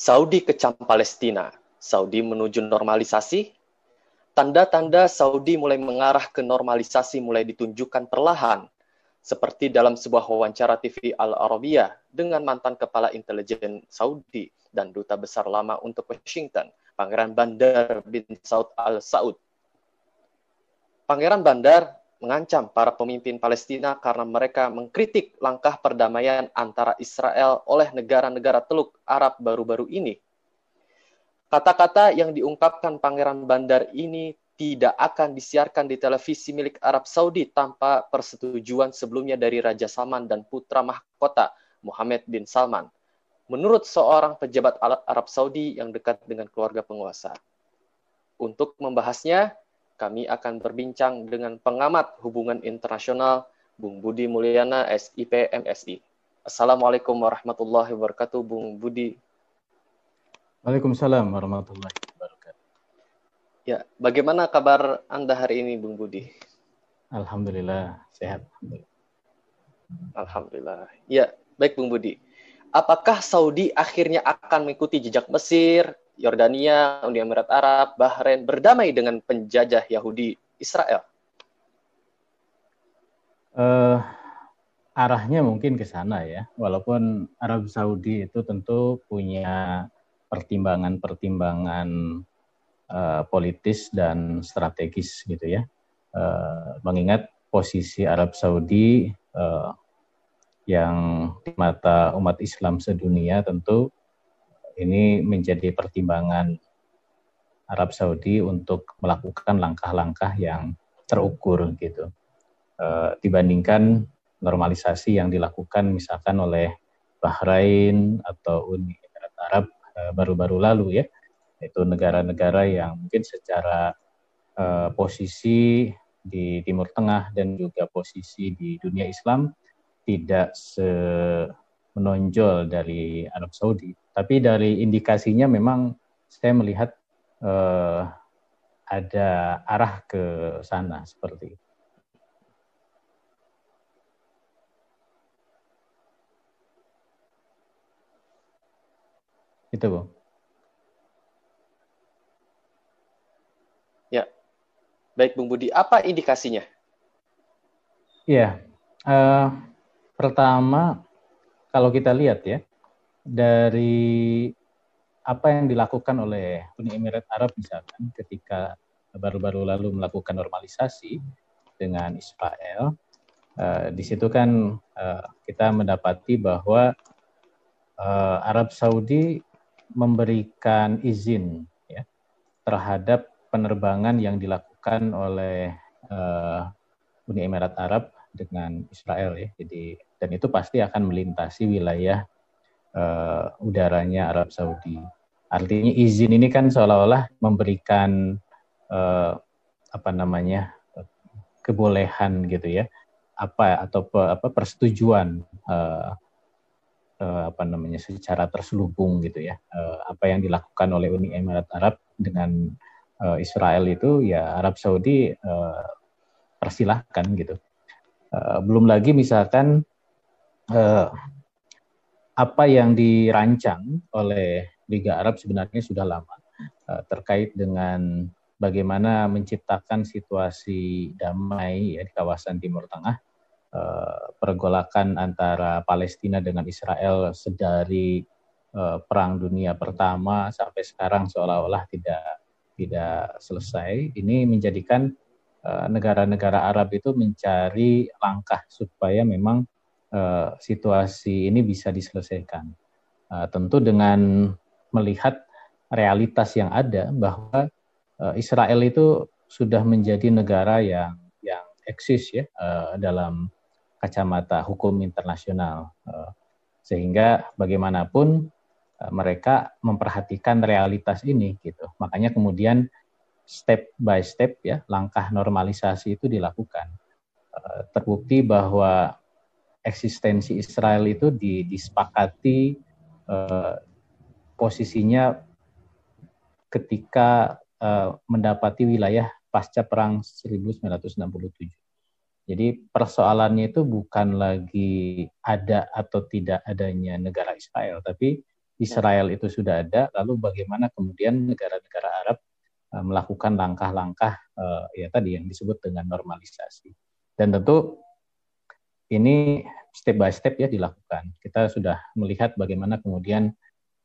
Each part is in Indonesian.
Saudi kecam Palestina. Saudi menuju normalisasi. Tanda-tanda Saudi mulai mengarah ke normalisasi mulai ditunjukkan perlahan. Seperti dalam sebuah wawancara TV Al-Arabiyah dengan mantan kepala intelijen Saudi dan duta besar lama untuk Washington, Pangeran Bandar bin Saud Al-Saud. Pangeran Bandar mengancam para pemimpin Palestina karena mereka mengkritik langkah perdamaian antara Israel oleh negara-negara Teluk Arab baru-baru ini. Kata-kata yang diungkapkan Pangeran Bandar ini tidak akan disiarkan di televisi milik Arab Saudi tanpa persetujuan sebelumnya dari Raja Salman dan putra mahkota Muhammad bin Salman. Menurut seorang pejabat Arab Saudi yang dekat dengan keluarga penguasa. Untuk membahasnya, kami akan berbincang dengan pengamat hubungan internasional Bung Budi Mulyana SIP MSI. Assalamualaikum warahmatullahi wabarakatuh Bung Budi. Waalaikumsalam warahmatullahi wabarakatuh. Ya, bagaimana kabar Anda hari ini Bung Budi? Alhamdulillah sehat. Alhamdulillah. Ya, baik Bung Budi. Apakah Saudi akhirnya akan mengikuti jejak Mesir, Yordania, Uni Emirat Arab, Bahrain berdamai dengan penjajah Yahudi Israel? Uh, arahnya mungkin ke sana ya, walaupun Arab Saudi itu tentu punya pertimbangan-pertimbangan uh, politis dan strategis gitu ya. Uh, mengingat posisi Arab Saudi uh, yang di mata umat Islam sedunia tentu ini menjadi pertimbangan Arab Saudi untuk melakukan langkah-langkah yang terukur gitu e, dibandingkan normalisasi yang dilakukan misalkan oleh Bahrain atau Uni Emirat Arab e, baru-baru lalu ya itu negara-negara yang mungkin secara e, posisi di Timur Tengah dan juga posisi di dunia Islam tidak se menonjol dari Arab Saudi. Tapi dari indikasinya memang saya melihat uh, ada arah ke sana seperti itu. Itu, Bu. Ya. Baik, Bung Budi. Apa indikasinya? Ya. Uh, pertama, kalau kita lihat ya dari apa yang dilakukan oleh Uni Emirat Arab misalkan ketika baru-baru lalu melakukan normalisasi dengan Israel, uh, di situ kan uh, kita mendapati bahwa uh, Arab Saudi memberikan izin ya terhadap penerbangan yang dilakukan oleh uh, Uni Emirat Arab dengan Israel ya. Jadi dan itu pasti akan melintasi wilayah uh, udaranya Arab Saudi. Artinya izin ini kan seolah-olah memberikan uh, apa namanya kebolehan gitu ya. Apa atau pe, apa persetujuan uh, uh, apa namanya secara terselubung gitu ya. Uh, apa yang dilakukan oleh Uni Emirat Arab dengan uh, Israel itu ya Arab Saudi uh, persilahkan gitu. Uh, belum lagi misalkan uh, apa yang dirancang oleh Liga Arab sebenarnya sudah lama uh, terkait dengan bagaimana menciptakan situasi damai ya, di kawasan Timur Tengah, uh, pergolakan antara Palestina dengan Israel sedari uh, Perang Dunia Pertama sampai sekarang seolah-olah tidak tidak selesai. Ini menjadikan Eh, negara-negara Arab itu mencari langkah supaya memang uh, situasi ini bisa diselesaikan. Uh, tentu dengan melihat realitas yang ada bahwa uh, Israel itu sudah menjadi negara yang yang eksis ya uh, dalam kacamata hukum internasional, uh, sehingga bagaimanapun uh, mereka memperhatikan realitas ini gitu. Makanya kemudian step by step ya langkah normalisasi itu dilakukan. Uh, terbukti bahwa eksistensi Israel itu disepakati uh, posisinya ketika uh, mendapati wilayah pasca perang 1967. Jadi persoalannya itu bukan lagi ada atau tidak adanya negara Israel, tapi Israel itu sudah ada, lalu bagaimana kemudian negara-negara Arab uh, melakukan langkah-langkah uh, ya tadi yang disebut dengan normalisasi. Dan tentu ini step by step ya dilakukan. Kita sudah melihat bagaimana kemudian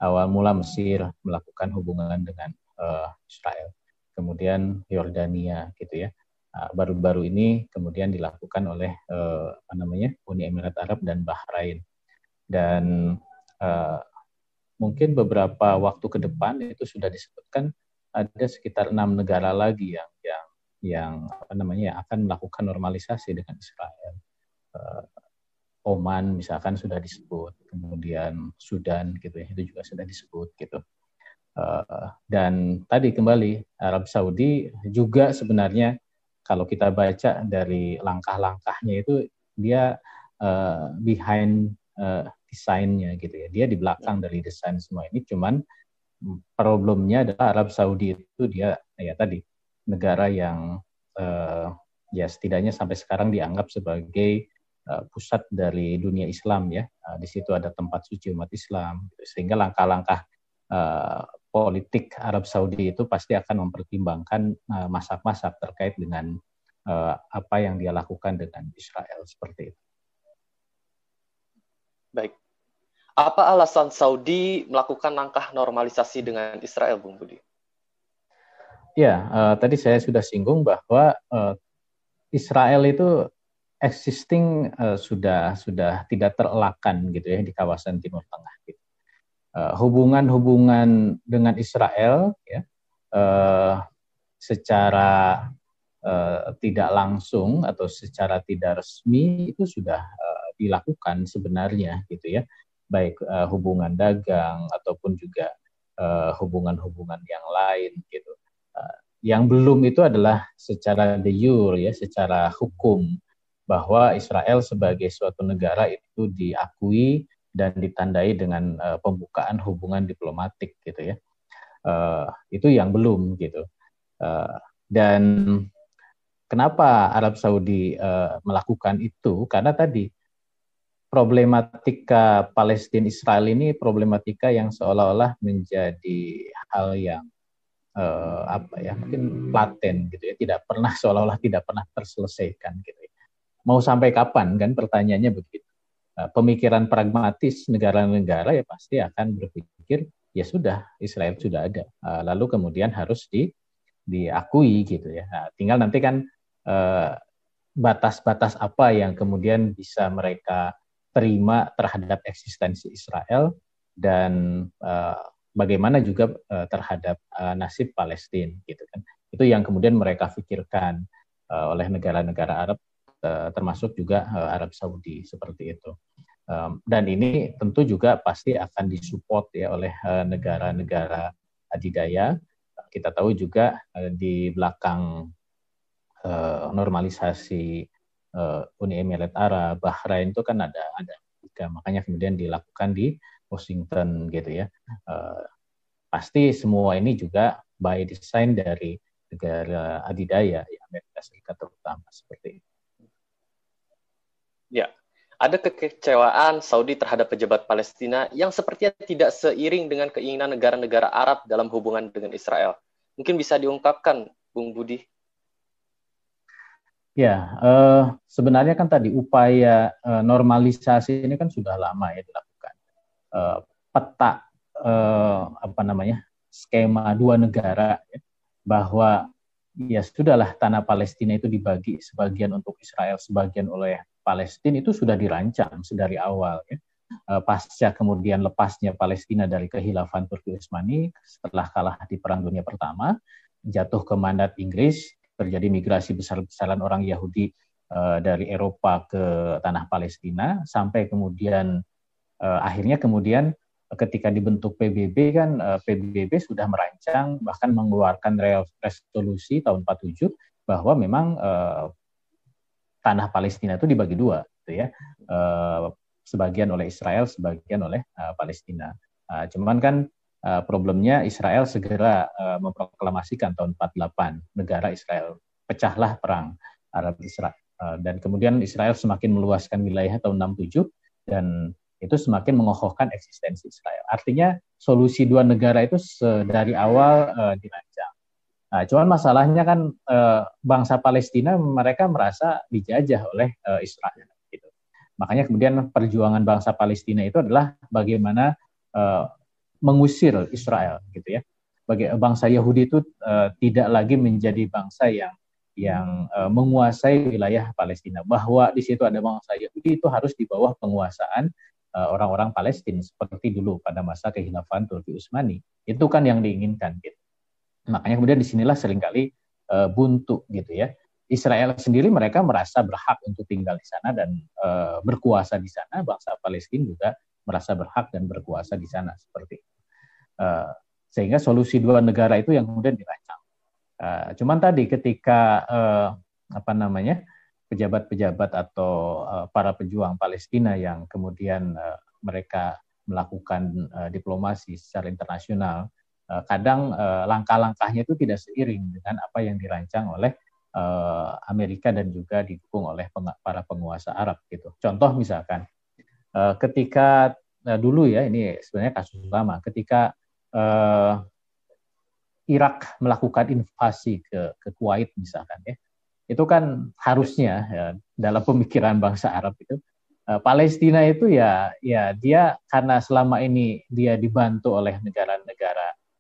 awal mula Mesir melakukan hubungan dengan uh, Israel, kemudian Yordania gitu ya. Baru-baru ini kemudian dilakukan oleh uh, apa namanya Uni Emirat Arab dan Bahrain dan uh, mungkin beberapa waktu ke depan itu sudah disebutkan ada sekitar enam negara lagi yang yang yang apa namanya akan melakukan normalisasi dengan Israel. Oman misalkan sudah disebut, kemudian Sudan gitu ya itu juga sudah disebut gitu. Uh, dan tadi kembali Arab Saudi juga sebenarnya kalau kita baca dari langkah-langkahnya itu dia uh, behind uh, desainnya gitu ya. Dia di belakang dari desain semua ini, cuman problemnya adalah Arab Saudi itu dia ya tadi negara yang ya setidaknya sampai sekarang dianggap sebagai pusat dari dunia Islam ya. Uh, di situ ada tempat suci umat Islam, sehingga langkah-langkah uh, politik Arab Saudi itu pasti akan mempertimbangkan masak-masak terkait dengan apa yang dia lakukan dengan Israel seperti itu. Baik, apa alasan Saudi melakukan langkah normalisasi dengan Israel, Bung Budi? Ya, uh, tadi saya sudah singgung bahwa uh, Israel itu existing uh, sudah sudah tidak terelakkan gitu ya di kawasan Timur Tengah. Gitu. hubungan-hubungan dengan Israel ya uh, secara uh, tidak langsung atau secara tidak resmi itu sudah uh, dilakukan sebenarnya gitu ya baik uh, hubungan dagang ataupun juga uh, hubungan-hubungan yang lain gitu. Uh, yang belum itu adalah secara de jure ya, secara hukum bahwa Israel sebagai suatu negara itu diakui dan ditandai dengan uh, pembukaan hubungan diplomatik gitu ya. Uh, itu yang belum gitu. Uh, dan kenapa Arab Saudi uh, melakukan itu? Karena tadi problematika Palestina Israel ini problematika yang seolah-olah menjadi hal yang uh, apa ya mungkin laten gitu ya tidak pernah seolah-olah tidak pernah terselesaikan gitu ya. Mau sampai kapan kan pertanyaannya begitu. Uh, pemikiran pragmatis negara-negara ya pasti akan berpikir ya sudah Israel sudah ada. Uh, lalu kemudian harus di diakui gitu ya. Nah, tinggal nanti kan batas-batas uh, apa yang kemudian bisa mereka terima terhadap eksistensi Israel dan uh, bagaimana juga uh, terhadap uh, nasib Palestina gitu kan. Itu yang kemudian mereka pikirkan uh, oleh negara-negara Arab termasuk juga uh, Arab Saudi seperti itu dan ini tentu juga pasti akan disupport ya oleh negara-negara uh, adidaya kita tahu juga di belakang normalisasi Uni Emirat Arab, Bahrain itu kan ada ada makanya kemudian dilakukan di Washington gitu ya. Pasti semua ini juga by design dari negara adidaya ya Amerika Serikat terutama seperti itu. Ya, ada kekecewaan Saudi terhadap pejabat Palestina yang sepertinya tidak seiring dengan keinginan negara-negara Arab dalam hubungan dengan Israel. Mungkin bisa diungkapkan, Bung Budi? Ya, uh, sebenarnya kan tadi upaya uh, normalisasi ini kan sudah lama ya dilakukan. Uh, peta uh, apa namanya skema dua negara ya, bahwa ya sudahlah tanah Palestina itu dibagi sebagian untuk Israel, sebagian oleh Palestina itu sudah dirancang sedari awal ya. Uh, pasca kemudian lepasnya Palestina dari kehilafan Turki Utsmani setelah kalah di Perang Dunia Pertama, jatuh ke mandat Inggris, terjadi migrasi besar-besaran orang Yahudi uh, dari Eropa ke tanah Palestina sampai kemudian uh, akhirnya kemudian ketika dibentuk PBB kan uh, eh, PBB sudah merancang bahkan mengeluarkan resolusi tahun 47 bahwa memang uh, tanah Palestina itu dibagi dua gitu ya uh, sebagian oleh Israel sebagian oleh uh, Palestina uh, cuman kan uh, problemnya Israel segera uh, memproklamasikan tahun 48 negara Israel pecahlah perang Arab Israel uh, dan kemudian Israel semakin meluaskan wilayah tahun 67 dan itu semakin mengokohkan eksistensi Israel. Artinya solusi dua negara itu dari awal uh. Nah, cuman masalahnya kan uh, bangsa Palestina mereka merasa dijajah oleh uh, Israel. Gitu. Makanya kemudian perjuangan bangsa Palestina itu adalah bagaimana uh, mengusir Israel, gitu ya. Bagi bangsa Yahudi itu uh, tidak lagi menjadi bangsa yang yang uh, menguasai wilayah Palestina. Bahwa di situ ada bangsa Yahudi itu harus di bawah penguasaan orang-orang Palestina seperti dulu pada masa kekhilafan Turki Utsmani. Itu kan yang diinginkan gitu. Makanya kemudian di sinilah sering kali uh, buntu gitu ya. Israel sendiri mereka merasa berhak untuk tinggal di sana dan uh, berkuasa di sana. Bangsa Palestina juga merasa berhak dan berkuasa di sana seperti itu. Uh, sehingga solusi dua negara itu yang kemudian dirancang. Uh, cuman tadi ketika uh, apa namanya pejabat-pejabat atau uh, para pejuang Palestina yang kemudian uh, mereka melakukan uh, diplomasi secara internasional, kadang uh, langkah-langkahnya itu tidak seiring dengan apa yang dirancang oleh uh, Amerika dan juga didukung oleh para penguasa Arab gitu. Contoh misalkan ketika dulu ya ini sebenarnya kasus lama ketika Irak melakukan invasi ke ke Kuwait misalkan ya itu kan harusnya ya, dalam pemikiran bangsa Arab itu Palestina itu ya ya dia karena selama ini dia dibantu oleh negara-negara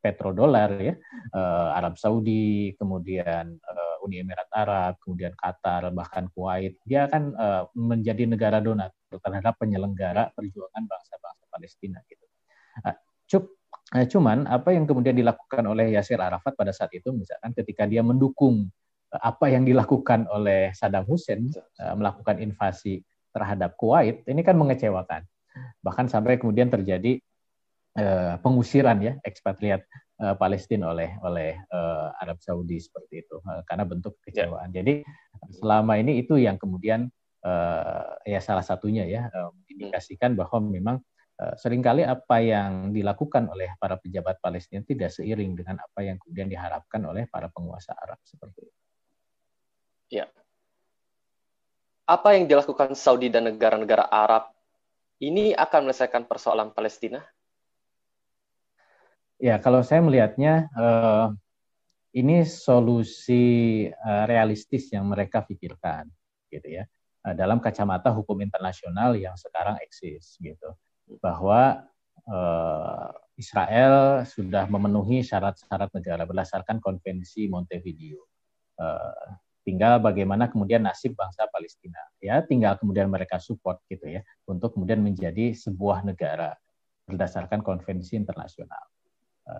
petrodolar ya. Uh, Arab Saudi kemudian uh, Uni Emirat Arab kemudian Qatar bahkan Kuwait. Dia kan uh, menjadi negara donatur terhadap penyelenggara perjuangan bangsa-bangsa Palestina gitu. Uh, cup cuman apa yang kemudian dilakukan oleh Yasir Arafat pada saat itu misalkan ketika dia mendukung apa yang dilakukan oleh Saddam Hussein uh, melakukan invasi terhadap Kuwait ini kan mengecewakan. Bahkan sampai kemudian terjadi uh, pengusiran ya ekspatriat uh, Palestina oleh oleh uh, Arab Saudi seperti itu uh, karena bentuk kekecewaan. Ya. Jadi selama ini itu yang kemudian uh, ya salah satunya ya uh, mengindikasikan bahwa memang uh, sering kali apa yang dilakukan oleh para pejabat Palestina tidak seiring dengan apa yang kemudian diharapkan oleh para penguasa Arab seperti itu. Ya. Apa yang dilakukan Saudi dan negara-negara Arab ini akan menyelesaikan persoalan Palestina? Ya, kalau saya melihatnya uh, ini solusi uh, realistis yang mereka pikirkan, gitu ya, uh, dalam kacamata hukum internasional yang sekarang eksis, gitu, bahwa uh, Israel sudah memenuhi syarat-syarat negara berdasarkan konvensi Montevideo. Uh, tinggal bagaimana kemudian nasib bangsa Palestina. Ya tinggal kemudian mereka support gitu ya untuk kemudian menjadi sebuah negara berdasarkan konvensi internasional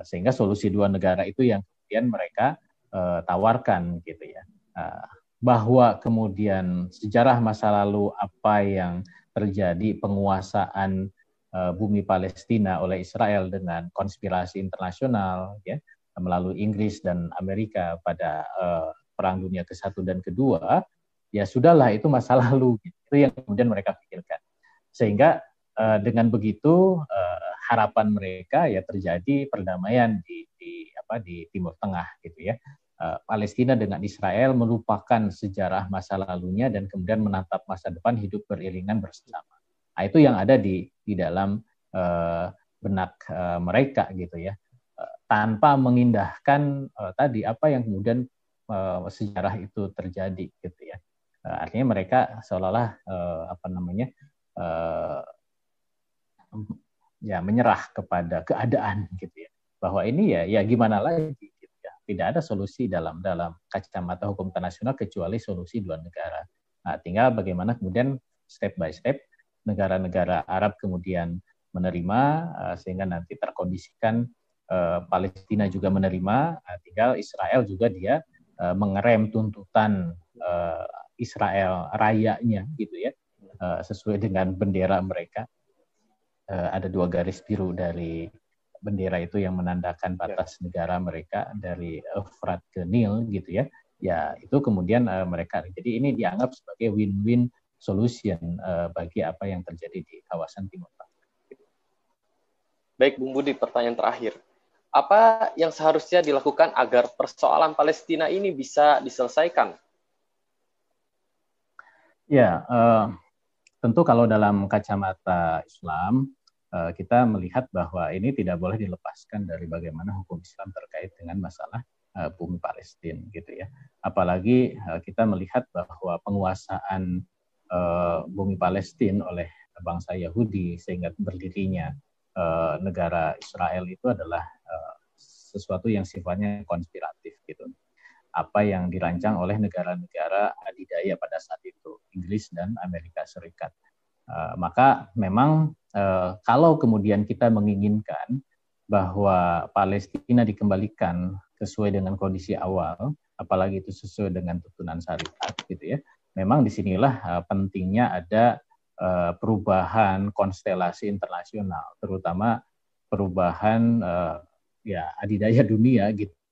sehingga solusi dua negara itu yang kemudian mereka uh, tawarkan gitu ya uh, bahwa kemudian sejarah masa lalu apa yang terjadi penguasaan uh, bumi Palestina oleh Israel dengan konspirasi internasional ya melalui Inggris dan Amerika pada uh, Perang Dunia ke-1 dan kedua, ya sudahlah itu masa lalu. Gitu. Itu yang kemudian mereka pikirkan. Sehingga uh, dengan begitu uh, harapan mereka ya terjadi perdamaian di, di apa di Timur Tengah gitu ya. Uh, Palestina dengan Israel merupakan sejarah masa lalunya dan kemudian menatap masa depan hidup beriringan bersama. Nah, itu yang ada di di dalam uh, benak uh, mereka gitu ya tanpa mengindahkan uh, tadi apa yang kemudian uh, sejarah itu terjadi gitu ya. Uh, artinya mereka seolah-olah uh, apa namanya uh, ya menyerah kepada keadaan gitu ya. Bahwa ini ya ya gimana lagi gitu ya. Tidak ada solusi dalam dalam kacamata hukum internasional kecuali solusi dua negara. Nah, tinggal bagaimana kemudian step by step negara-negara Arab kemudian menerima uh, sehingga nanti terkondisikan uh, Palestina juga menerima, uh, tinggal Israel juga dia mengerem tuntutan Israel rayanya gitu ya sesuai dengan bendera mereka uh, ada dua garis biru dari bendera itu yang menandakan ya. batas ya. negara mereka dari Efrat ke Nil gitu ya ya itu kemudian uh, mereka jadi ini dianggap sebagai win-win solution uh, bagi apa yang terjadi di kawasan Timur Tengah. Baik, Bung Budi, pertanyaan terakhir apa yang seharusnya dilakukan agar persoalan Palestina ini bisa diselesaikan? Ya, uh, tentu kalau dalam kacamata Islam uh, kita melihat bahwa ini tidak boleh dilepaskan dari bagaimana hukum Islam terkait dengan masalah uh, bumi Palestina gitu ya. Apalagi uh, kita melihat bahwa penguasaan bumi Palestina oleh bangsa Yahudi sehingga berdirinya negara Israel itu adalah sesuatu yang sifatnya konspiratif gitu apa yang dirancang oleh negara-negara adidaya pada saat itu, Inggris dan Amerika Serikat. Uh, maka memang uh, kalau kemudian kita menginginkan bahwa Palestina dikembalikan sesuai dengan kondisi awal, apalagi itu sesuai dengan tuntunan syariat, gitu ya. Memang di sinilah uh, pentingnya ada perubahan konstelasi internasional, terutama perubahan ya adidaya dunia gitu Eh,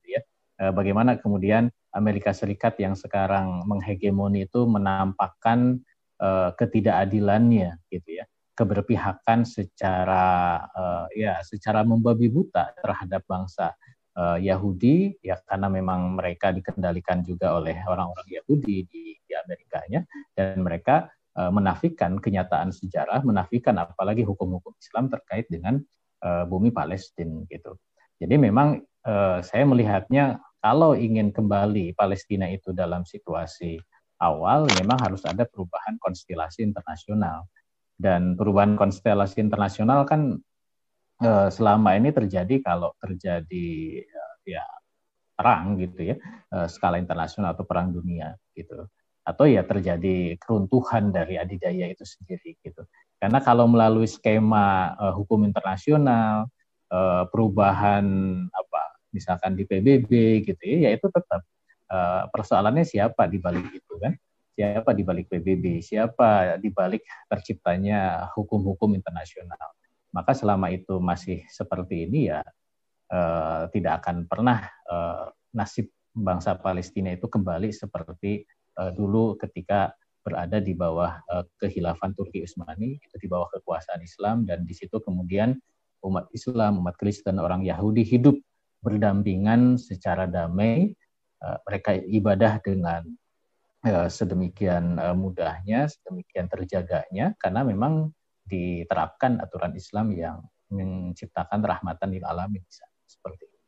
bagaimana kemudian Amerika Serikat yang sekarang menghegemoni itu menampakkan uh, ketidakadilannya gitu ya. Keberpihakan secara uh, ya secara membabi buta terhadap bangsa Yahudi ya karena memang mereka dikendalikan juga oleh orang-orang Yahudi di, di Amerikanya. Dan mereka menafikan kenyataan sejarah menafikan apalagi hukum-hukum Islam terkait dengan bumi Palestina gitu jadi memang uh, saya melihatnya kalau ingin kembali Palestina itu dalam situasi awal, memang harus ada perubahan konstelasi internasional. Dan perubahan konstelasi internasional kan uh, selama ini terjadi kalau terjadi uh, ya perang gitu ya, uh, skala internasional atau perang dunia gitu. Atau ya terjadi keruntuhan dari adidaya itu sendiri gitu. Karena kalau melalui skema uh, hukum internasional, uh, perubahan apa misalkan di PBB gitu ya, itu tetap uh, persoalannya siapa di balik itu kan? Siapa di balik PBB? Siapa di balik terciptanya hukum-hukum internasional? Maka selama itu masih seperti ini ya uh, tidak akan pernah nasib bangsa Palestina itu kembali seperti dulu ketika berada di bawah kehilafan Turki Utsmani itu di bawah kekuasaan Islam dan di situ kemudian umat Islam, umat Kristen, orang Yahudi hidup berdampingan secara damai, uh, mereka ibadah dengan uh, sedemikian uh, mudahnya, sedemikian terjaganya, karena memang diterapkan aturan Islam yang menciptakan rahmatan lil alamin seperti itu.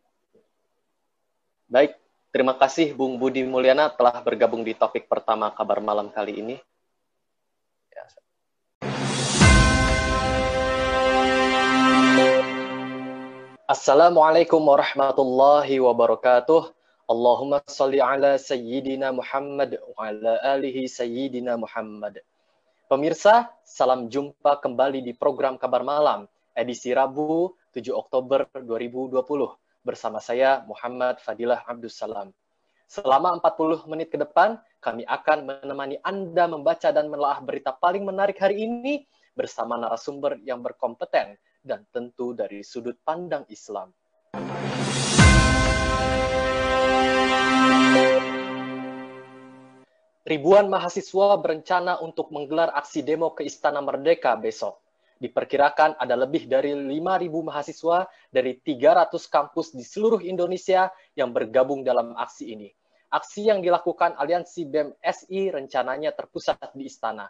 Baik, terima kasih Bung Budi Mulyana telah bergabung di topik pertama kabar malam kali ini. Assalamualaikum warahmatullahi wabarakatuh. Allahumma salli ala sayyidina Muhammad wa ala alihi sayyidina Muhammad. Pemirsa, salam jumpa kembali di program Kabar Malam, edisi Rabu 7 Oktober 2020 bersama saya Muhammad Fadilah Abdussalam. Selama 40 menit ke depan, kami akan menemani Anda membaca dan menelaah berita paling menarik hari ini bersama narasumber yang berkompeten dan tentu dari sudut pandang Islam. Ribuan mahasiswa berencana untuk menggelar aksi demo ke Istana Merdeka besok. Diperkirakan ada lebih dari 5.000 mahasiswa dari 300 kampus di seluruh Indonesia yang bergabung dalam aksi ini. Aksi yang dilakukan Aliansi BEM SI rencananya terpusat di Istana.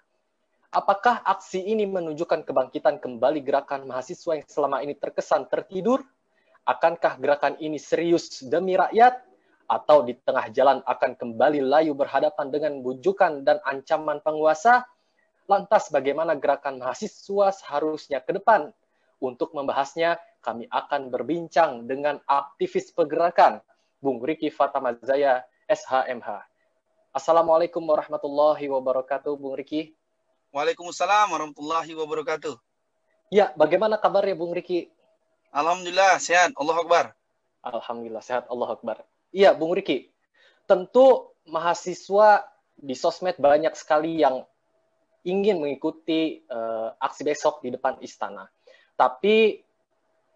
Apakah aksi ini menunjukkan kebangkitan kembali gerakan mahasiswa yang selama ini terkesan tertidur? Akankah gerakan ini serius demi rakyat? Atau di tengah jalan akan kembali layu berhadapan dengan bujukan dan ancaman penguasa? Lantas bagaimana gerakan mahasiswa seharusnya ke depan? Untuk membahasnya, kami akan berbincang dengan aktivis pergerakan, Bung Riki Fatamazaya, SHMH. Assalamualaikum warahmatullahi wabarakatuh, Bung Riki. Waalaikumsalam warahmatullahi wabarakatuh. Ya, bagaimana kabarnya Bung Riki? Alhamdulillah sehat, Allah Akbar. Alhamdulillah sehat, Allah Akbar. Iya, Bung Riki. Tentu mahasiswa di sosmed banyak sekali yang ingin mengikuti uh, aksi besok di depan istana. Tapi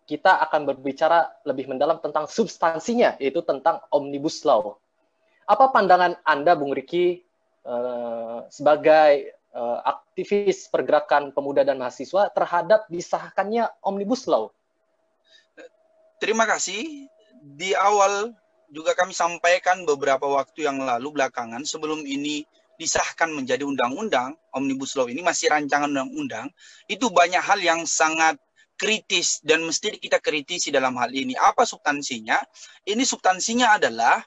kita akan berbicara lebih mendalam tentang substansinya, yaitu tentang Omnibus Law. Apa pandangan Anda, Bung Riki, uh, sebagai uh, aktivis pergerakan pemuda dan mahasiswa terhadap disahkannya Omnibus Law? Terima kasih. Di awal juga kami sampaikan beberapa waktu yang lalu belakangan sebelum ini disahkan menjadi undang-undang, Omnibus Law ini masih rancangan undang-undang, itu banyak hal yang sangat kritis dan mesti kita kritisi dalam hal ini. Apa substansinya? Ini substansinya adalah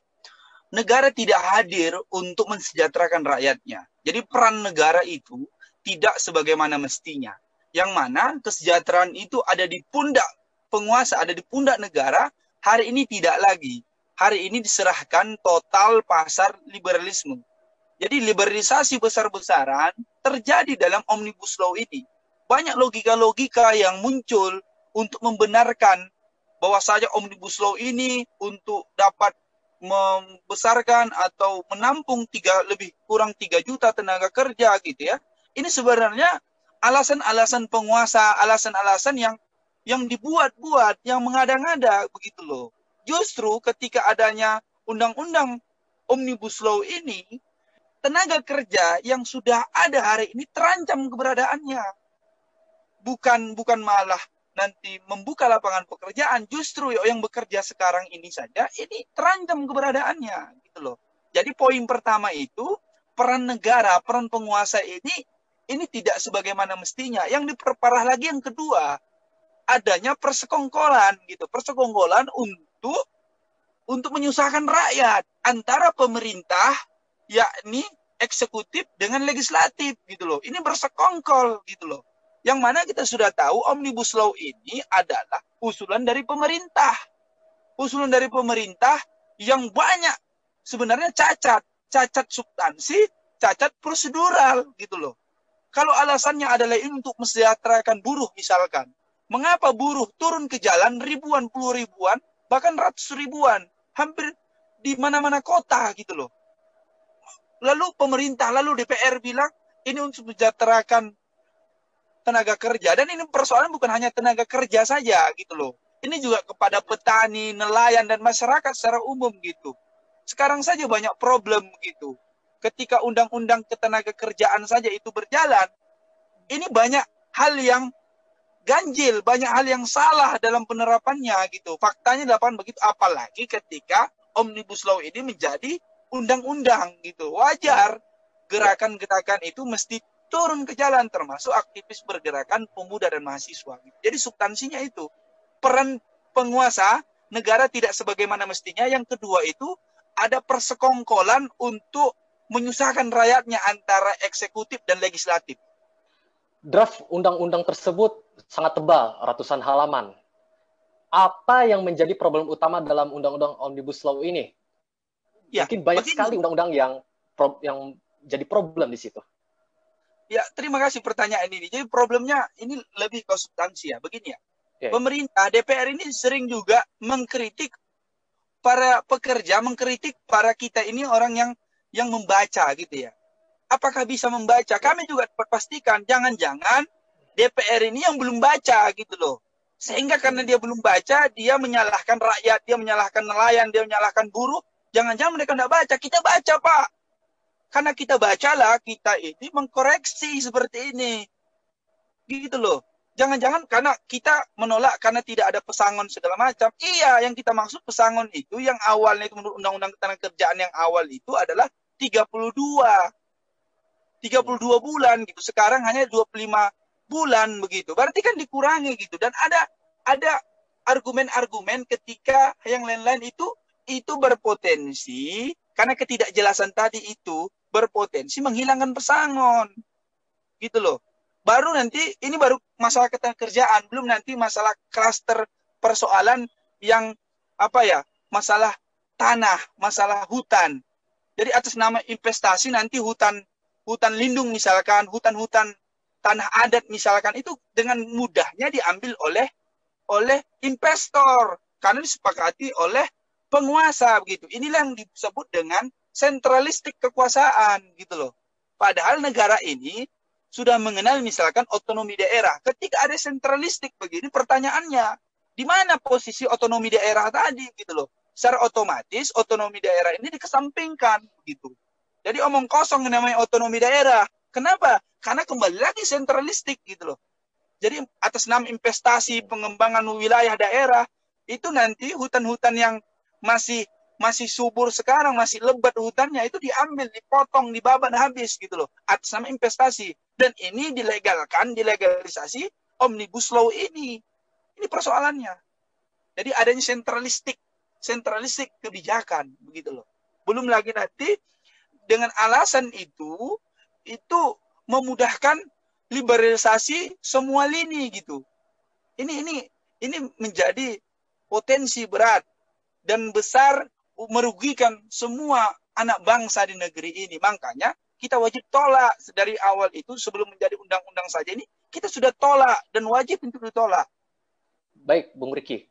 negara tidak hadir untuk mensejahterakan rakyatnya. Jadi peran negara itu tidak sebagaimana mestinya. Yang mana kesejahteraan itu ada di pundak penguasa, ada di pundak negara, hari ini tidak lagi. Hari ini diserahkan total pasar liberalisme jadi liberalisasi besar-besaran terjadi dalam Omnibus Law ini. Banyak logika-logika yang muncul untuk membenarkan bahwa saja Omnibus Law ini untuk dapat membesarkan atau menampung tiga lebih kurang tiga juta tenaga kerja gitu ya. Ini sebenarnya alasan-alasan penguasa, alasan-alasan yang yang dibuat-buat, yang mengada-ngada begitu loh. Justru ketika adanya undang-undang Omnibus Law ini tenaga kerja yang sudah ada hari ini terancam keberadaannya. Bukan bukan malah nanti membuka lapangan pekerjaan, justru yang bekerja sekarang ini saja ini terancam keberadaannya gitu loh. Jadi poin pertama itu peran negara, peran penguasa ini ini tidak sebagaimana mestinya. Yang diperparah lagi yang kedua, adanya persekongkolan gitu, persekongkolan untuk untuk menyusahkan rakyat antara pemerintah yakni eksekutif dengan legislatif gitu loh. Ini bersekongkol gitu loh. Yang mana kita sudah tahu Omnibus Law ini adalah usulan dari pemerintah. Usulan dari pemerintah yang banyak sebenarnya cacat. Cacat substansi, cacat prosedural gitu loh. Kalau alasannya adalah ini untuk mesejahterakan buruh misalkan. Mengapa buruh turun ke jalan ribuan, puluh ribuan, bahkan ratus ribuan. Hampir di mana-mana kota gitu loh Lalu pemerintah, lalu DPR bilang ini untuk mensejahterakan tenaga kerja. Dan ini persoalan bukan hanya tenaga kerja saja gitu loh. Ini juga kepada petani, nelayan, dan masyarakat secara umum gitu. Sekarang saja banyak problem gitu. Ketika undang-undang ketenaga kerjaan saja itu berjalan, ini banyak hal yang ganjil, banyak hal yang salah dalam penerapannya gitu. Faktanya dapat begitu, apalagi ketika Omnibus Law ini menjadi undang-undang gitu. Wajar gerakan-gerakan itu mesti turun ke jalan termasuk aktivis bergerakan pemuda dan mahasiswa. Jadi substansinya itu peran penguasa negara tidak sebagaimana mestinya. Yang kedua itu ada persekongkolan untuk menyusahkan rakyatnya antara eksekutif dan legislatif. Draft undang-undang tersebut sangat tebal, ratusan halaman. Apa yang menjadi problem utama dalam undang-undang Omnibus Law ini? Ya, Mungkin banyak begini. sekali undang-undang yang yang jadi problem di situ. Ya, terima kasih pertanyaan ini. Jadi problemnya ini lebih ke substansi ya. Begini ya. Okay. Pemerintah DPR ini sering juga mengkritik para pekerja, mengkritik para kita ini orang yang yang membaca gitu ya. Apakah bisa membaca? Kami juga pastikan jangan-jangan DPR ini yang belum baca gitu loh. Sehingga karena dia belum baca, dia menyalahkan rakyat, dia menyalahkan nelayan, dia menyalahkan buruh, Jangan-jangan mereka tidak baca. Kita baca, Pak. Karena kita bacalah, kita ini mengkoreksi seperti ini. Gitu loh. Jangan-jangan karena kita menolak karena tidak ada pesangon segala macam. Iya, yang kita maksud pesangon itu yang awalnya itu menurut Undang-Undang Ketenagakerjaan yang awal itu adalah 32. 32 bulan gitu. Sekarang hanya 25 bulan begitu. Berarti kan dikurangi gitu. Dan ada ada argumen-argumen ketika yang lain-lain itu itu berpotensi karena ketidakjelasan tadi itu berpotensi menghilangkan pesangon. Gitu loh. Baru nanti ini baru masalah kerjaan, belum nanti masalah klaster persoalan yang apa ya? Masalah tanah, masalah hutan. Jadi atas nama investasi nanti hutan hutan lindung misalkan, hutan-hutan tanah adat misalkan itu dengan mudahnya diambil oleh oleh investor karena disepakati oleh penguasa begitu. Inilah yang disebut dengan sentralistik kekuasaan gitu loh. Padahal negara ini sudah mengenal misalkan otonomi daerah. Ketika ada sentralistik begini pertanyaannya, di mana posisi otonomi daerah tadi gitu loh. Secara otomatis otonomi daerah ini dikesampingkan begitu. Jadi omong kosong namanya otonomi daerah. Kenapa? Karena kembali lagi sentralistik gitu loh. Jadi atas nama investasi pengembangan wilayah daerah itu nanti hutan-hutan yang masih masih subur sekarang, masih lebat hutannya itu diambil, dipotong, dibabat habis gitu loh. Atas nama investasi. Dan ini dilegalkan, dilegalisasi omnibus law ini. Ini persoalannya. Jadi adanya sentralistik, sentralistik kebijakan begitu loh. Belum lagi nanti dengan alasan itu itu memudahkan liberalisasi semua lini gitu. Ini ini ini menjadi potensi berat dan besar merugikan semua anak bangsa di negeri ini. Makanya kita wajib tolak dari awal itu sebelum menjadi undang-undang saja ini kita sudah tolak dan wajib untuk ditolak. Baik, Bung Riki.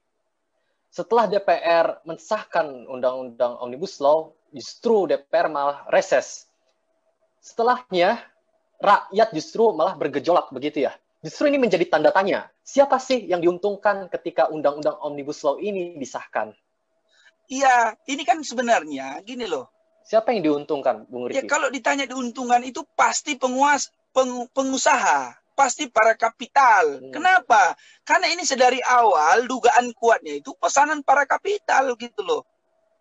Setelah DPR mensahkan undang-undang Omnibus Law, justru DPR malah reses. Setelahnya, rakyat justru malah bergejolak begitu ya. Justru ini menjadi tanda tanya, siapa sih yang diuntungkan ketika undang-undang Omnibus Law ini disahkan? Iya, ini kan sebenarnya gini loh. Siapa yang diuntungkan, Bung Ya Riki? kalau ditanya diuntungkan itu pasti penguas peng, pengusaha, pasti para kapital. Hmm. Kenapa? Karena ini sedari awal dugaan kuatnya itu pesanan para kapital gitu loh.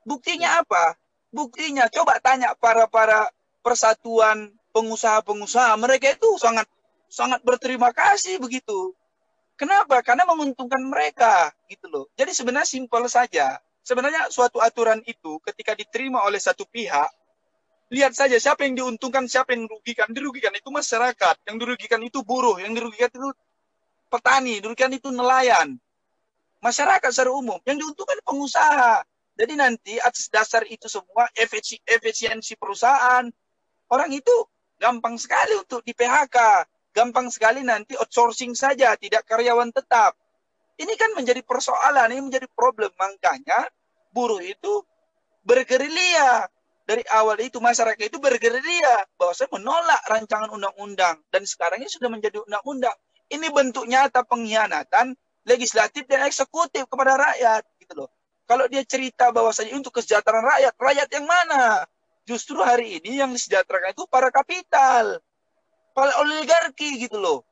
Buktinya apa? Buktinya coba tanya para para persatuan pengusaha-pengusaha, mereka itu sangat sangat berterima kasih begitu. Kenapa? Karena menguntungkan mereka gitu loh. Jadi sebenarnya simpel saja. Sebenarnya suatu aturan itu ketika diterima oleh satu pihak, lihat saja siapa yang diuntungkan, siapa yang dirugikan. Dirugikan itu masyarakat, yang dirugikan itu buruh, yang dirugikan itu petani, dirugikan itu nelayan. Masyarakat secara umum, yang diuntungkan pengusaha. Jadi nanti atas dasar itu semua efisi- efisiensi perusahaan, orang itu gampang sekali untuk di PHK. Gampang sekali nanti outsourcing saja, tidak karyawan tetap. Ini kan menjadi persoalan, ini menjadi problem. Makanya buruh itu bergerilya. Dari awal itu masyarakat itu bergerilya bahwa saya menolak rancangan undang-undang dan sekarang ini sudah menjadi undang-undang. Ini bentuk nyata pengkhianatan legislatif dan eksekutif kepada rakyat gitu loh. Kalau dia cerita bahwasanya untuk kesejahteraan rakyat, rakyat yang mana? Justru hari ini yang disejahterakan itu para kapital, para oligarki gitu loh.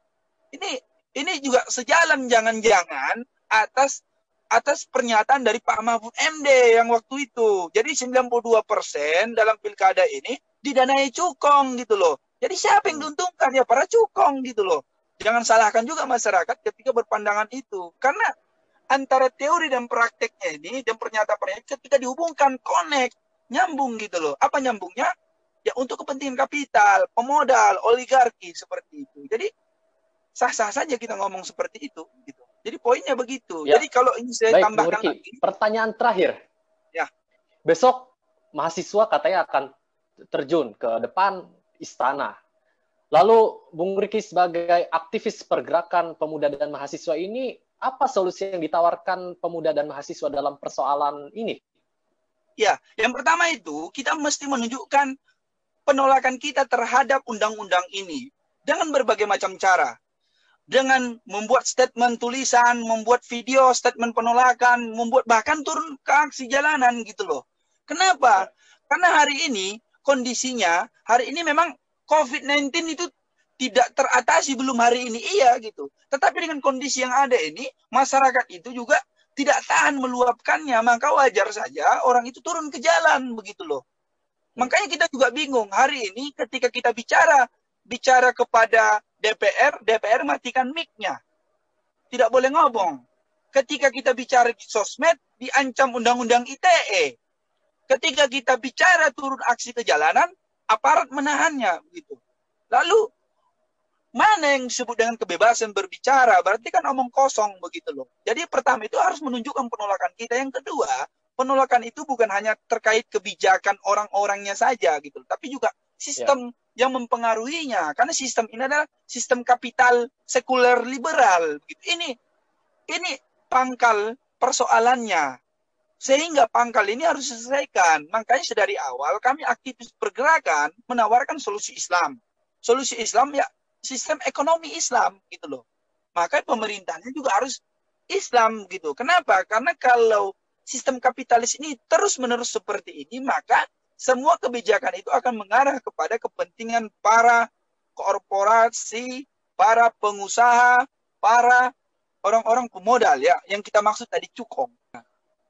Ini ini juga sejalan jangan-jangan atas atas pernyataan dari Pak Mahfud MD yang waktu itu. Jadi 92% dalam pilkada ini didanai cukong gitu loh. Jadi siapa yang diuntungkan ya para cukong gitu loh. Jangan salahkan juga masyarakat ketika berpandangan itu. Karena antara teori dan prakteknya ini dan pernyataan-pernyataan ketika dihubungkan connect nyambung gitu loh. Apa nyambungnya? Ya untuk kepentingan kapital, pemodal, oligarki seperti itu. Jadi sah-sah saja kita ngomong seperti itu gitu. Jadi poinnya begitu. Ya. Jadi kalau ini saya Baik, tambahkan lagi, Pertanyaan terakhir. Ya. Besok mahasiswa katanya akan terjun ke depan istana. Lalu Bung Riki sebagai aktivis pergerakan pemuda dan mahasiswa ini, apa solusi yang ditawarkan pemuda dan mahasiswa dalam persoalan ini? ya, yang pertama itu kita mesti menunjukkan penolakan kita terhadap undang-undang ini dengan berbagai macam cara. Dengan membuat statement tulisan, membuat video statement penolakan, membuat bahkan turun ke aksi jalanan gitu loh. Kenapa? Karena hari ini kondisinya, hari ini memang COVID-19 itu tidak teratasi belum hari ini iya gitu. Tetapi dengan kondisi yang ada ini, masyarakat itu juga tidak tahan meluapkannya, maka wajar saja orang itu turun ke jalan begitu loh. Makanya kita juga bingung hari ini ketika kita bicara bicara kepada DPR, DPR matikan mic-nya. Tidak boleh ngomong. Ketika kita bicara di sosmed, diancam undang-undang ITE. Ketika kita bicara turun aksi ke jalanan, aparat menahannya begitu. Lalu mana yang disebut dengan kebebasan berbicara? Berarti kan omong kosong begitu loh. Jadi pertama itu harus menunjukkan penolakan kita. Yang kedua, penolakan itu bukan hanya terkait kebijakan orang-orangnya saja gitu, tapi juga sistem yang mempengaruhinya. Karena sistem ini adalah sistem kapital sekuler liberal. Ini ini pangkal persoalannya. Sehingga pangkal ini harus diselesaikan. Makanya sedari awal kami aktivis pergerakan menawarkan solusi Islam. Solusi Islam ya sistem ekonomi Islam gitu loh. Maka pemerintahnya juga harus Islam gitu. Kenapa? Karena kalau sistem kapitalis ini terus-menerus seperti ini, maka semua kebijakan itu akan mengarah kepada kepentingan para korporasi, para pengusaha, para orang-orang pemodal ya, yang kita maksud tadi cukong.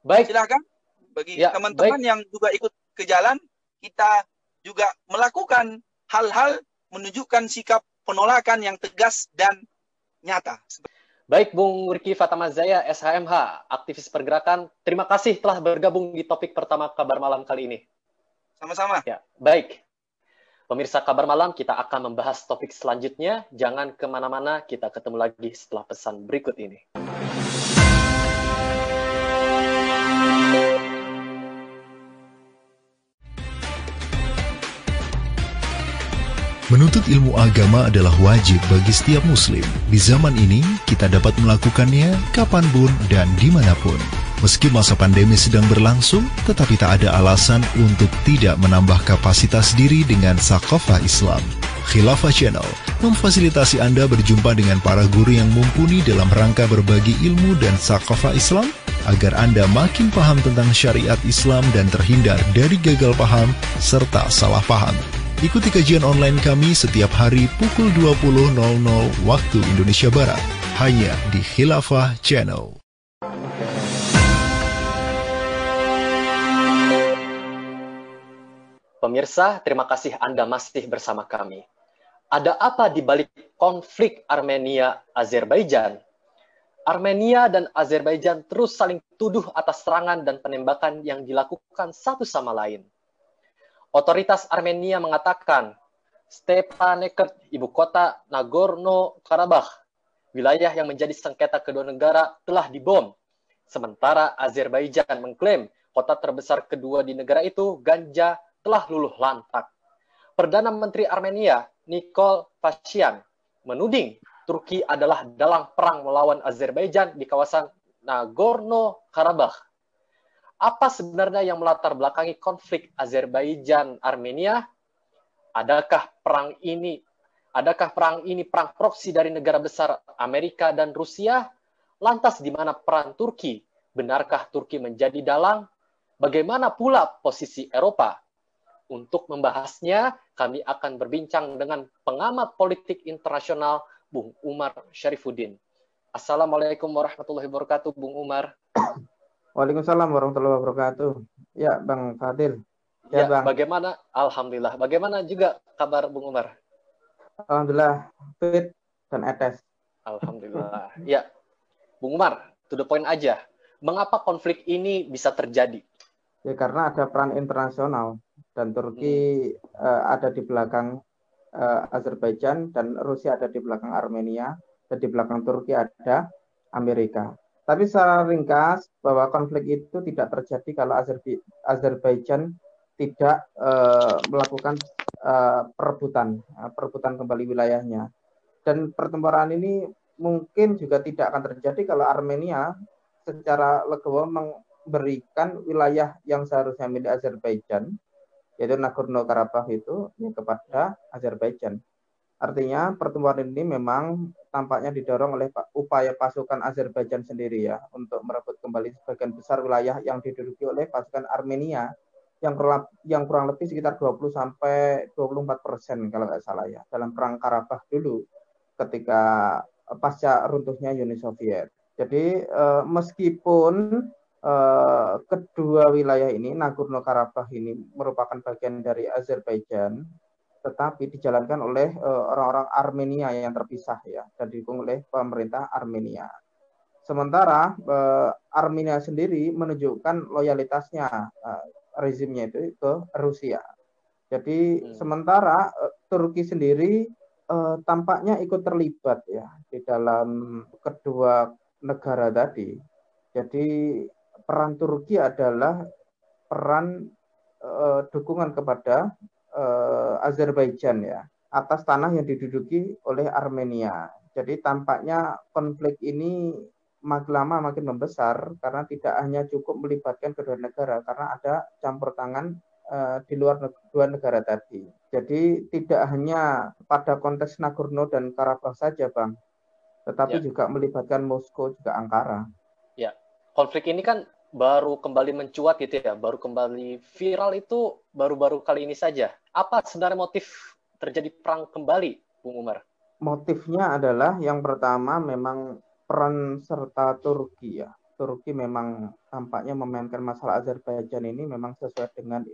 Baik, Silakan. bagi ya, teman-teman yang juga ikut ke jalan, kita juga melakukan hal-hal menunjukkan sikap penolakan yang tegas dan nyata. Baik, Bung Riki Fatamazaya, SHMH, aktivis pergerakan. Terima kasih telah bergabung di topik pertama kabar malam kali ini. Sama-sama. Ya, baik. Pemirsa kabar malam, kita akan membahas topik selanjutnya. Jangan ke mana-mana, kita ketemu lagi setelah pesan berikut ini. Menuntut ilmu agama adalah wajib bagi setiap muslim. Di zaman ini, kita dapat melakukannya kapan pun dan di mana pun. Meski masa pandemi sedang berlangsung, tetapi tak ada alasan untuk tidak menambah kapasitas diri dengan Sakofa Islam. Khilafah Channel memfasilitasi Anda berjumpa dengan para guru yang mumpuni dalam rangka berbagi ilmu dan Sakofa Islam agar Anda makin paham tentang syariat Islam dan terhindar dari gagal paham serta salah paham. Ikuti kajian online kami setiap hari pukul 20.00 waktu Indonesia Barat. Hanya di Khilafah Channel. Pemirsa, terima kasih Anda masih bersama kami. Ada apa di balik konflik Armenia-Azerbaijan? Armenia dan Azerbaijan terus saling tuduh atas serangan dan penembakan yang dilakukan satu sama lain. Otoritas Armenia mengatakan Stepanakert, ibu kota Nagorno-Karabakh, wilayah yang menjadi sengketa kedua negara, telah dibom. Sementara Azerbaijan mengklaim kota terbesar kedua di negara itu, Ganja, telah luluh lantak. Perdana Menteri Armenia, Nikol Pashinyan, menuding Turki adalah dalam perang melawan Azerbaijan di kawasan Nagorno-Karabakh apa sebenarnya yang melatar belakangi konflik Azerbaijan-Armenia? Adakah perang ini adakah perang ini perang proksi dari negara besar Amerika dan Rusia? Lantas di mana peran Turki? Benarkah Turki menjadi dalang? Bagaimana pula posisi Eropa? Untuk membahasnya, kami akan berbincang dengan pengamat politik internasional Bung Umar Syarifuddin. Assalamualaikum warahmatullahi wabarakatuh, Bung Umar. Waalaikumsalam warahmatullahi wabarakatuh. Ya, Bang Fadil. Ya, ya Bang. Bagaimana? Alhamdulillah. Bagaimana juga kabar Bung Umar? Alhamdulillah fit dan etes. Alhamdulillah. ya, Bung Umar, to the point aja. Mengapa konflik ini bisa terjadi? Ya karena ada peran internasional dan Turki uh, ada di belakang uh, Azerbaijan dan Rusia ada di belakang Armenia dan di belakang Turki ada Amerika. Tapi secara ringkas bahwa konflik itu tidak terjadi kalau Azerbaijan tidak uh, melakukan uh, perebutan, uh, perebutan kembali wilayahnya. Dan pertempuran ini mungkin juga tidak akan terjadi kalau Armenia secara legowo memberikan wilayah yang seharusnya milik Azerbaijan, yaitu Nagorno-Karabakh itu ya, kepada Azerbaijan. Artinya pertemuan ini memang tampaknya didorong oleh upaya pasukan Azerbaijan sendiri ya untuk merebut kembali sebagian besar wilayah yang diduduki oleh pasukan Armenia yang kurang, yang kurang lebih sekitar 20 sampai 24 persen kalau nggak salah ya dalam perang Karabakh dulu ketika pasca runtuhnya Uni Soviet. Jadi eh, meskipun eh, kedua wilayah ini Nagorno Karabakh ini merupakan bagian dari Azerbaijan tetapi dijalankan oleh eh, orang-orang uh, Armenia yang terpisah ya dan didukung oleh pemerintah Armenia. Sementara uh, Armenia sendiri menunjukkan loyalitasnya uh, rezimnya itu ke Rusia. Jadi hmm. sementara Turki sendiri tampaknya ikut terlibat ya di dalam kedua negara tadi. Jadi peran Turki adalah peran uh, dukungan kepada uh, Azerbaijan ya atas tanah yang diduduki oleh Armenia. Jadi tampaknya konflik ini makin lama makin membesar karena tidak hanya cukup melibatkan kedua negara karena ada campur tangan uh, di luar dua negara tadi. Jadi tidak hanya pada konteks Nagorno dan Karabakh saja, Bang, tetapi ya. juga melibatkan Moskow juga Ankara. Konflik ini kan baru kembali mencuat gitu ya, baru kembali viral itu baru-baru kali ini saja. Apa sebenarnya motif terjadi perang kembali, Bung Umar? Motifnya adalah yang pertama memang peran serta Turki ya. Turki memang tampaknya memainkan masalah Azerbaijan ini memang sesuai dengan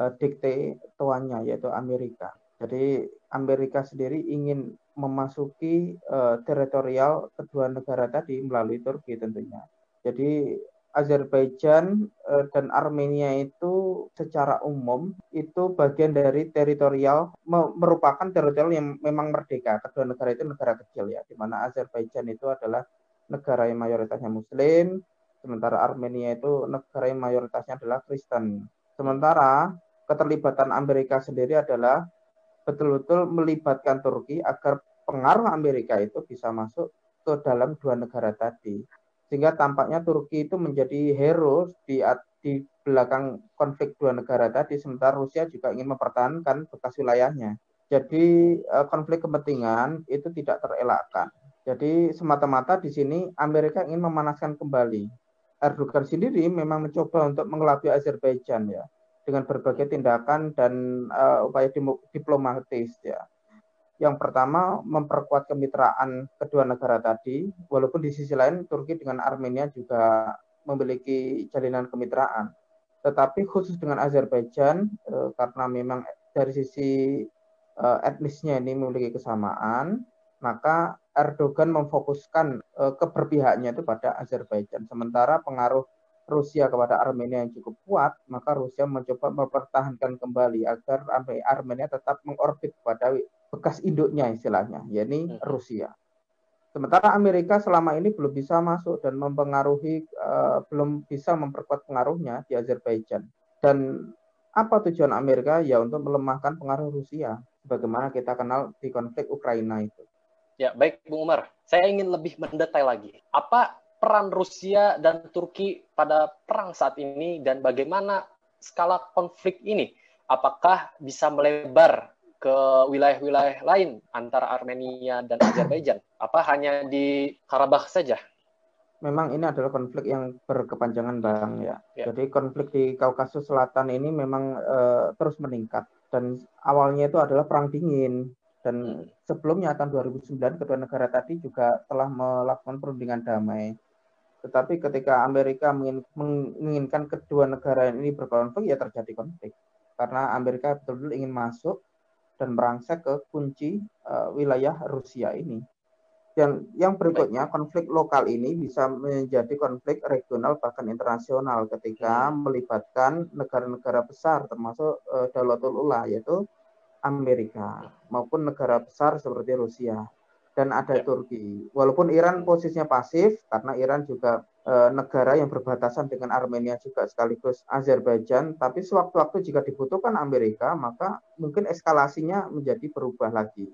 uh, dikte tuannya yaitu Amerika. Jadi Amerika sendiri ingin memasuki uh, teritorial kedua negara tadi melalui Turki tentunya. Jadi Azerbaijan uh, dan Armenia itu secara umum itu bagian dari teritorial merupakan teritorial yang memang merdeka. Kedua negara itu negara kecil ya, di mana Azerbaijan itu adalah negara yang mayoritasnya Muslim, sementara Armenia itu negara yang mayoritasnya adalah Kristen. Sementara keterlibatan Amerika sendiri adalah betul-betul melibatkan Turki agar pengaruh Amerika itu bisa masuk ke dalam dua negara tadi. Sehingga tampaknya Turki itu menjadi hero di di belakang konflik dua negara tadi, sementara Rusia juga ingin mempertahankan bekas wilayahnya. Jadi eh, konflik kepentingan itu tidak terelakkan. Jadi semata-mata di sini Amerika ingin memanaskan kembali. Erdogan sendiri memang mencoba untuk mengelabui Azerbaijan ya dengan berbagai tindakan dan uh, upaya diplomatis ya. Yang pertama memperkuat kemitraan kedua negara tadi, walaupun di sisi lain Turki dengan Armenia juga memiliki jalinan kemitraan. Tetapi khusus dengan Azerbaijan uh, karena memang dari sisi uh, etnisnya ini memiliki kesamaan, maka Erdogan memfokuskan uh, keberpihakannya itu pada Azerbaijan. Sementara pengaruh Rusia kepada Armenia yang cukup kuat, maka Rusia mencoba mempertahankan kembali agar Armenia tetap mengorbit pada bekas induknya istilahnya, yakni hmm. Rusia. Sementara Amerika selama ini belum bisa masuk dan mempengaruhi, uh, belum bisa memperkuat pengaruhnya di Azerbaijan. Dan apa tujuan Amerika? Ya untuk melemahkan pengaruh Rusia, bagaimana kita kenal di konflik Ukraina itu. Ya, baik Bung Umar. Saya ingin lebih mendetail lagi. Apa peran Rusia dan Turki pada perang saat ini dan bagaimana skala konflik ini? Apakah bisa melebar ke wilayah-wilayah lain antara Armenia dan Azerbaijan? Apa hanya di Karabakh saja? Memang ini adalah konflik yang berkepanjangan, Bang ya. ya. Jadi konflik di Kaukasus Selatan ini memang uh, terus meningkat dan awalnya itu adalah perang dingin dan sebelumnya tahun 2009 kedua negara tadi juga telah melakukan perundingan damai. Tetapi ketika Amerika menginginkan kedua negara ini berkonflik, ya terjadi konflik. Karena Amerika betul-betul ingin masuk dan merangsek ke kunci uh, wilayah Rusia ini. Dan yang berikutnya konflik lokal ini bisa menjadi konflik regional bahkan internasional ketika hmm. melibatkan negara-negara besar termasuk uh, Daulatul Ula yaitu Amerika maupun negara besar seperti Rusia dan ada ya. Turki. Walaupun Iran posisinya pasif karena Iran juga e, negara yang berbatasan dengan Armenia juga sekaligus Azerbaijan, tapi sewaktu-waktu jika dibutuhkan Amerika, maka mungkin eskalasinya menjadi berubah lagi.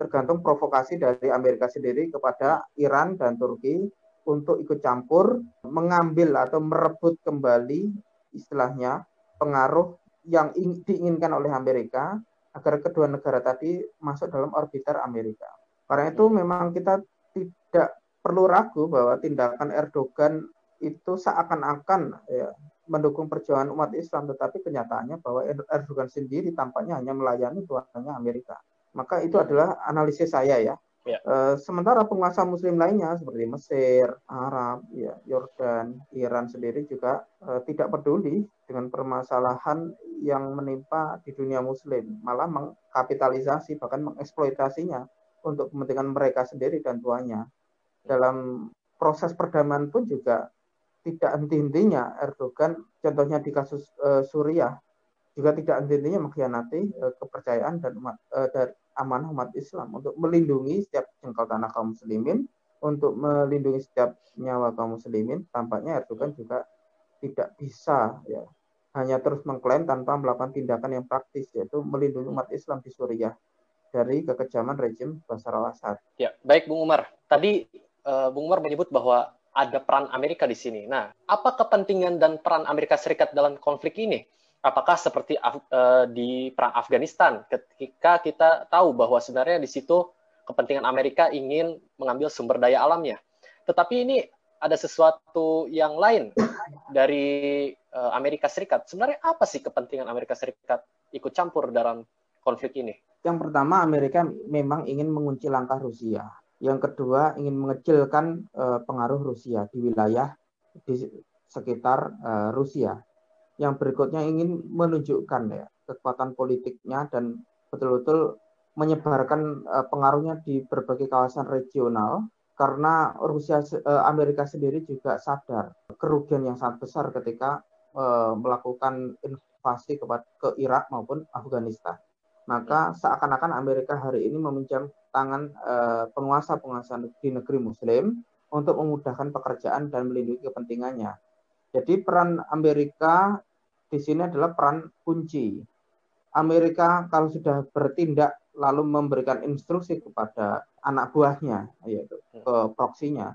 Tergantung provokasi dari Amerika sendiri kepada Iran dan Turki untuk ikut campur mengambil atau merebut kembali istilahnya pengaruh yang diinginkan oleh Amerika agar kedua negara tadi masuk dalam orbiter Amerika. Karena itu memang kita tidak perlu ragu bahwa tindakan Erdogan itu seakan-akan ya, mendukung perjuangan umat Islam, tetapi kenyataannya bahwa Erdogan sendiri tampaknya hanya melayani tuannya Amerika. Maka itu adalah analisis saya ya. Ya. E, sementara penguasa Muslim lainnya seperti Mesir, Arab, ya, Yordan, Iran sendiri juga e, tidak peduli dengan permasalahan yang menimpa di dunia Muslim, malah mengkapitalisasi bahkan mengeksploitasinya untuk kepentingan mereka sendiri dan tuanya. Dalam proses perdamaian pun juga tidak henti-hentinya Erdogan, contohnya di kasus e, Suriah, juga tidak henti-hentinya mengkhianati e, kepercayaan dan umat, e, dari amanah umat Islam untuk melindungi setiap jengkal tanah kaum muslimin, untuk melindungi setiap nyawa kaum muslimin, tampaknya Erdogan juga tidak bisa ya hanya terus mengklaim tanpa melakukan tindakan yang praktis yaitu melindungi umat Islam di Suriah dari kekejaman rejim Bashar al-Assad. Ya, baik Bung Umar. Tadi uh, Bung Umar menyebut bahwa ada peran Amerika di sini. Nah, apa kepentingan dan peran Amerika Serikat dalam konflik ini? apakah seperti uh, di perang Afghanistan ketika kita tahu bahwa sebenarnya di situ kepentingan Amerika ingin mengambil sumber daya alamnya. Tetapi ini ada sesuatu yang lain dari uh, Amerika Serikat. Sebenarnya apa sih kepentingan Amerika Serikat ikut campur dalam konflik ini? Yang pertama Amerika memang ingin mengunci langkah Rusia. Yang kedua ingin mengecilkan uh, pengaruh Rusia di wilayah di sekitar uh, Rusia. Yang berikutnya ingin menunjukkan ya kekuatan politiknya dan betul-betul menyebarkan uh, pengaruhnya di berbagai kawasan regional karena Rusia Amerika sendiri juga sadar kerugian yang sangat besar ketika melakukan invasi ke, ke Irak maupun Afghanistan. Maka seakan-akan Amerika hari ini meminjam tangan penguasa-penguasa di negeri Muslim untuk memudahkan pekerjaan dan melindungi kepentingannya. Jadi peran Amerika di sini adalah peran kunci. Amerika kalau sudah bertindak lalu memberikan instruksi kepada anak buahnya yaitu ke proksinya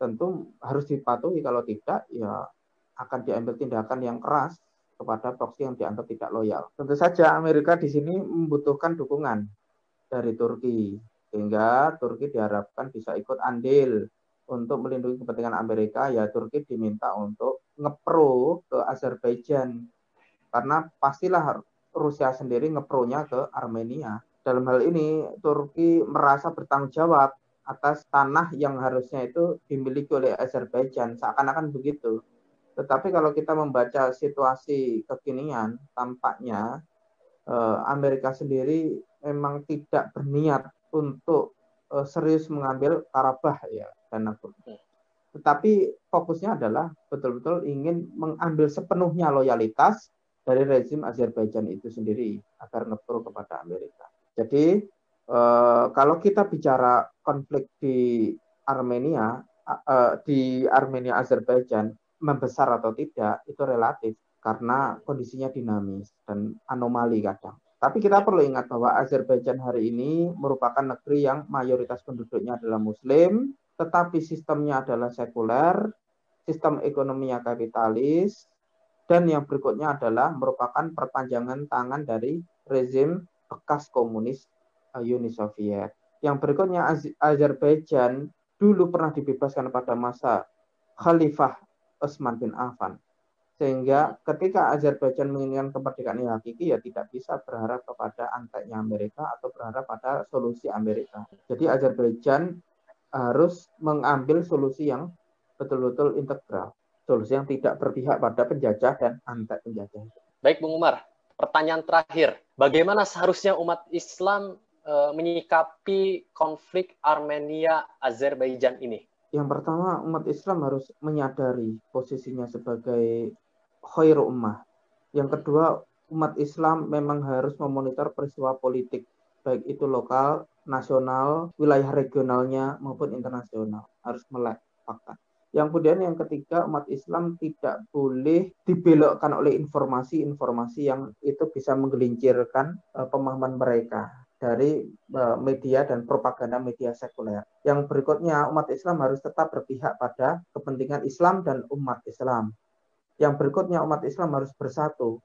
tentu harus dipatuhi kalau tidak ya akan diambil tindakan yang keras kepada proksi yang dianggap tidak loyal. Tentu saja Amerika di sini membutuhkan dukungan dari Turki sehingga Turki diharapkan bisa ikut andil untuk melindungi kepentingan Amerika ya Turki diminta untuk ngepro ke Azerbaijan karena pastilah Rusia sendiri ngepronya ke Armenia. Dalam hal ini Turki merasa bertanggung jawab atas tanah yang harusnya itu dimiliki oleh Azerbaijan seakan-akan begitu. Tetapi kalau kita membaca situasi kekinian tampaknya eh, Amerika sendiri memang tidak berniat untuk eh, serius mengambil Karabah ya dan Nagorno. Tetapi fokusnya adalah betul-betul ingin mengambil sepenuhnya loyalitas dari rezim Azerbaijan itu sendiri agar ngepro kepada Amerika. Jadi eh, kalau kita bicara konflik di Armenia, eh, di Armenia Azerbaijan membesar atau tidak itu relatif karena kondisinya dinamis dan anomali kadang. Tapi kita perlu ingat bahwa Azerbaijan hari ini merupakan negeri yang mayoritas penduduknya adalah Muslim, tetapi sistemnya adalah sekuler, sistem ekonominya kapitalis, dan yang berikutnya adalah merupakan perpanjangan tangan dari rezim bekas komunis eh, Uni Soviet. Yang berikutnya Azerbaijan dulu pernah dibebaskan pada masa Khalifah Utsman bin Affan. Sehingga ketika Azerbaijan menginginkan kemerdekaan yang hakiki ya tidak bisa berharap kepada anteknya Amerika atau berharap pada solusi Amerika. Jadi Azerbaijan harus mengambil solusi yang betul-betul integral, solusi yang tidak berpihak pada penjajah dan antek penjajah. Baik, Bung Umar. Pertanyaan terakhir, bagaimana seharusnya umat Islam e, menyikapi konflik Armenia-Azerbaijan ini? Yang pertama, umat Islam harus menyadari posisinya sebagai khair ummah. Yang kedua, umat Islam memang harus memonitor peristiwa politik, baik itu lokal nasional, wilayah regionalnya maupun internasional harus melek fakta. Yang kemudian yang ketiga umat Islam tidak boleh dibelokkan oleh informasi-informasi yang itu bisa menggelincirkan uh, pemahaman mereka dari uh, media dan propaganda media sekuler. Yang berikutnya umat Islam harus tetap berpihak pada kepentingan Islam dan umat Islam. Yang berikutnya umat Islam harus bersatu.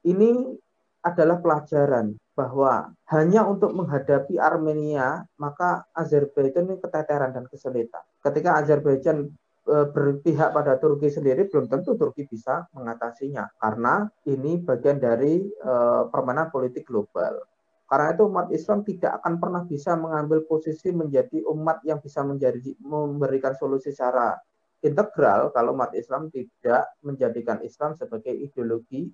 Ini adalah pelajaran bahwa hanya untuk menghadapi Armenia, maka Azerbaijan ini keteteran dan kesulitan. Ketika Azerbaijan e, berpihak pada Turki sendiri, belum tentu Turki bisa mengatasinya, karena ini bagian dari e, permainan politik global. Karena itu umat Islam tidak akan pernah bisa mengambil posisi menjadi umat yang bisa menjadi memberikan solusi secara integral kalau umat Islam tidak menjadikan Islam sebagai ideologi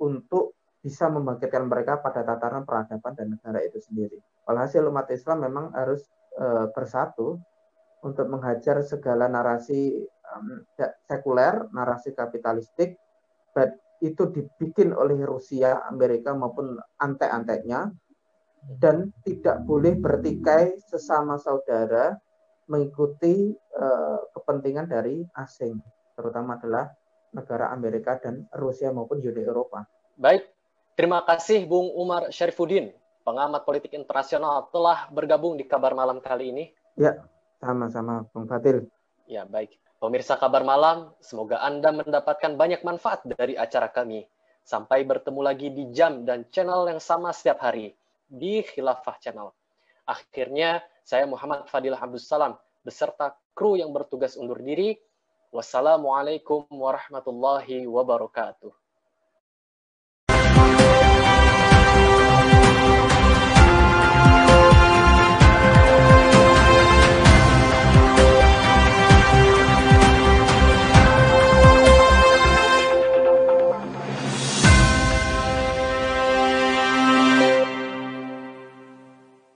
untuk bisa membangkitkan mereka pada tataran peradaban dan negara itu sendiri. Walhasil umat Islam memang harus e, bersatu untuk menghajar segala narasi um, sekuler, narasi kapitalistik, itu dibikin oleh Rusia, Amerika maupun antek-anteknya dan tidak boleh bertikai sesama saudara mengikuti uh, kepentingan dari asing, terutama adalah negara Amerika dan Rusia maupun Uni Eropa. Baik, Terima kasih Bung Umar Syarifuddin, pengamat politik internasional telah bergabung di kabar malam kali ini. Ya, sama-sama Bung Fatil. Ya, baik. Pemirsa kabar malam, semoga Anda mendapatkan banyak manfaat dari acara kami. Sampai bertemu lagi di jam dan channel yang sama setiap hari di Khilafah Channel. Akhirnya, saya Muhammad Fadilah Abdul Salam beserta kru yang bertugas undur diri. Wassalamualaikum warahmatullahi wabarakatuh.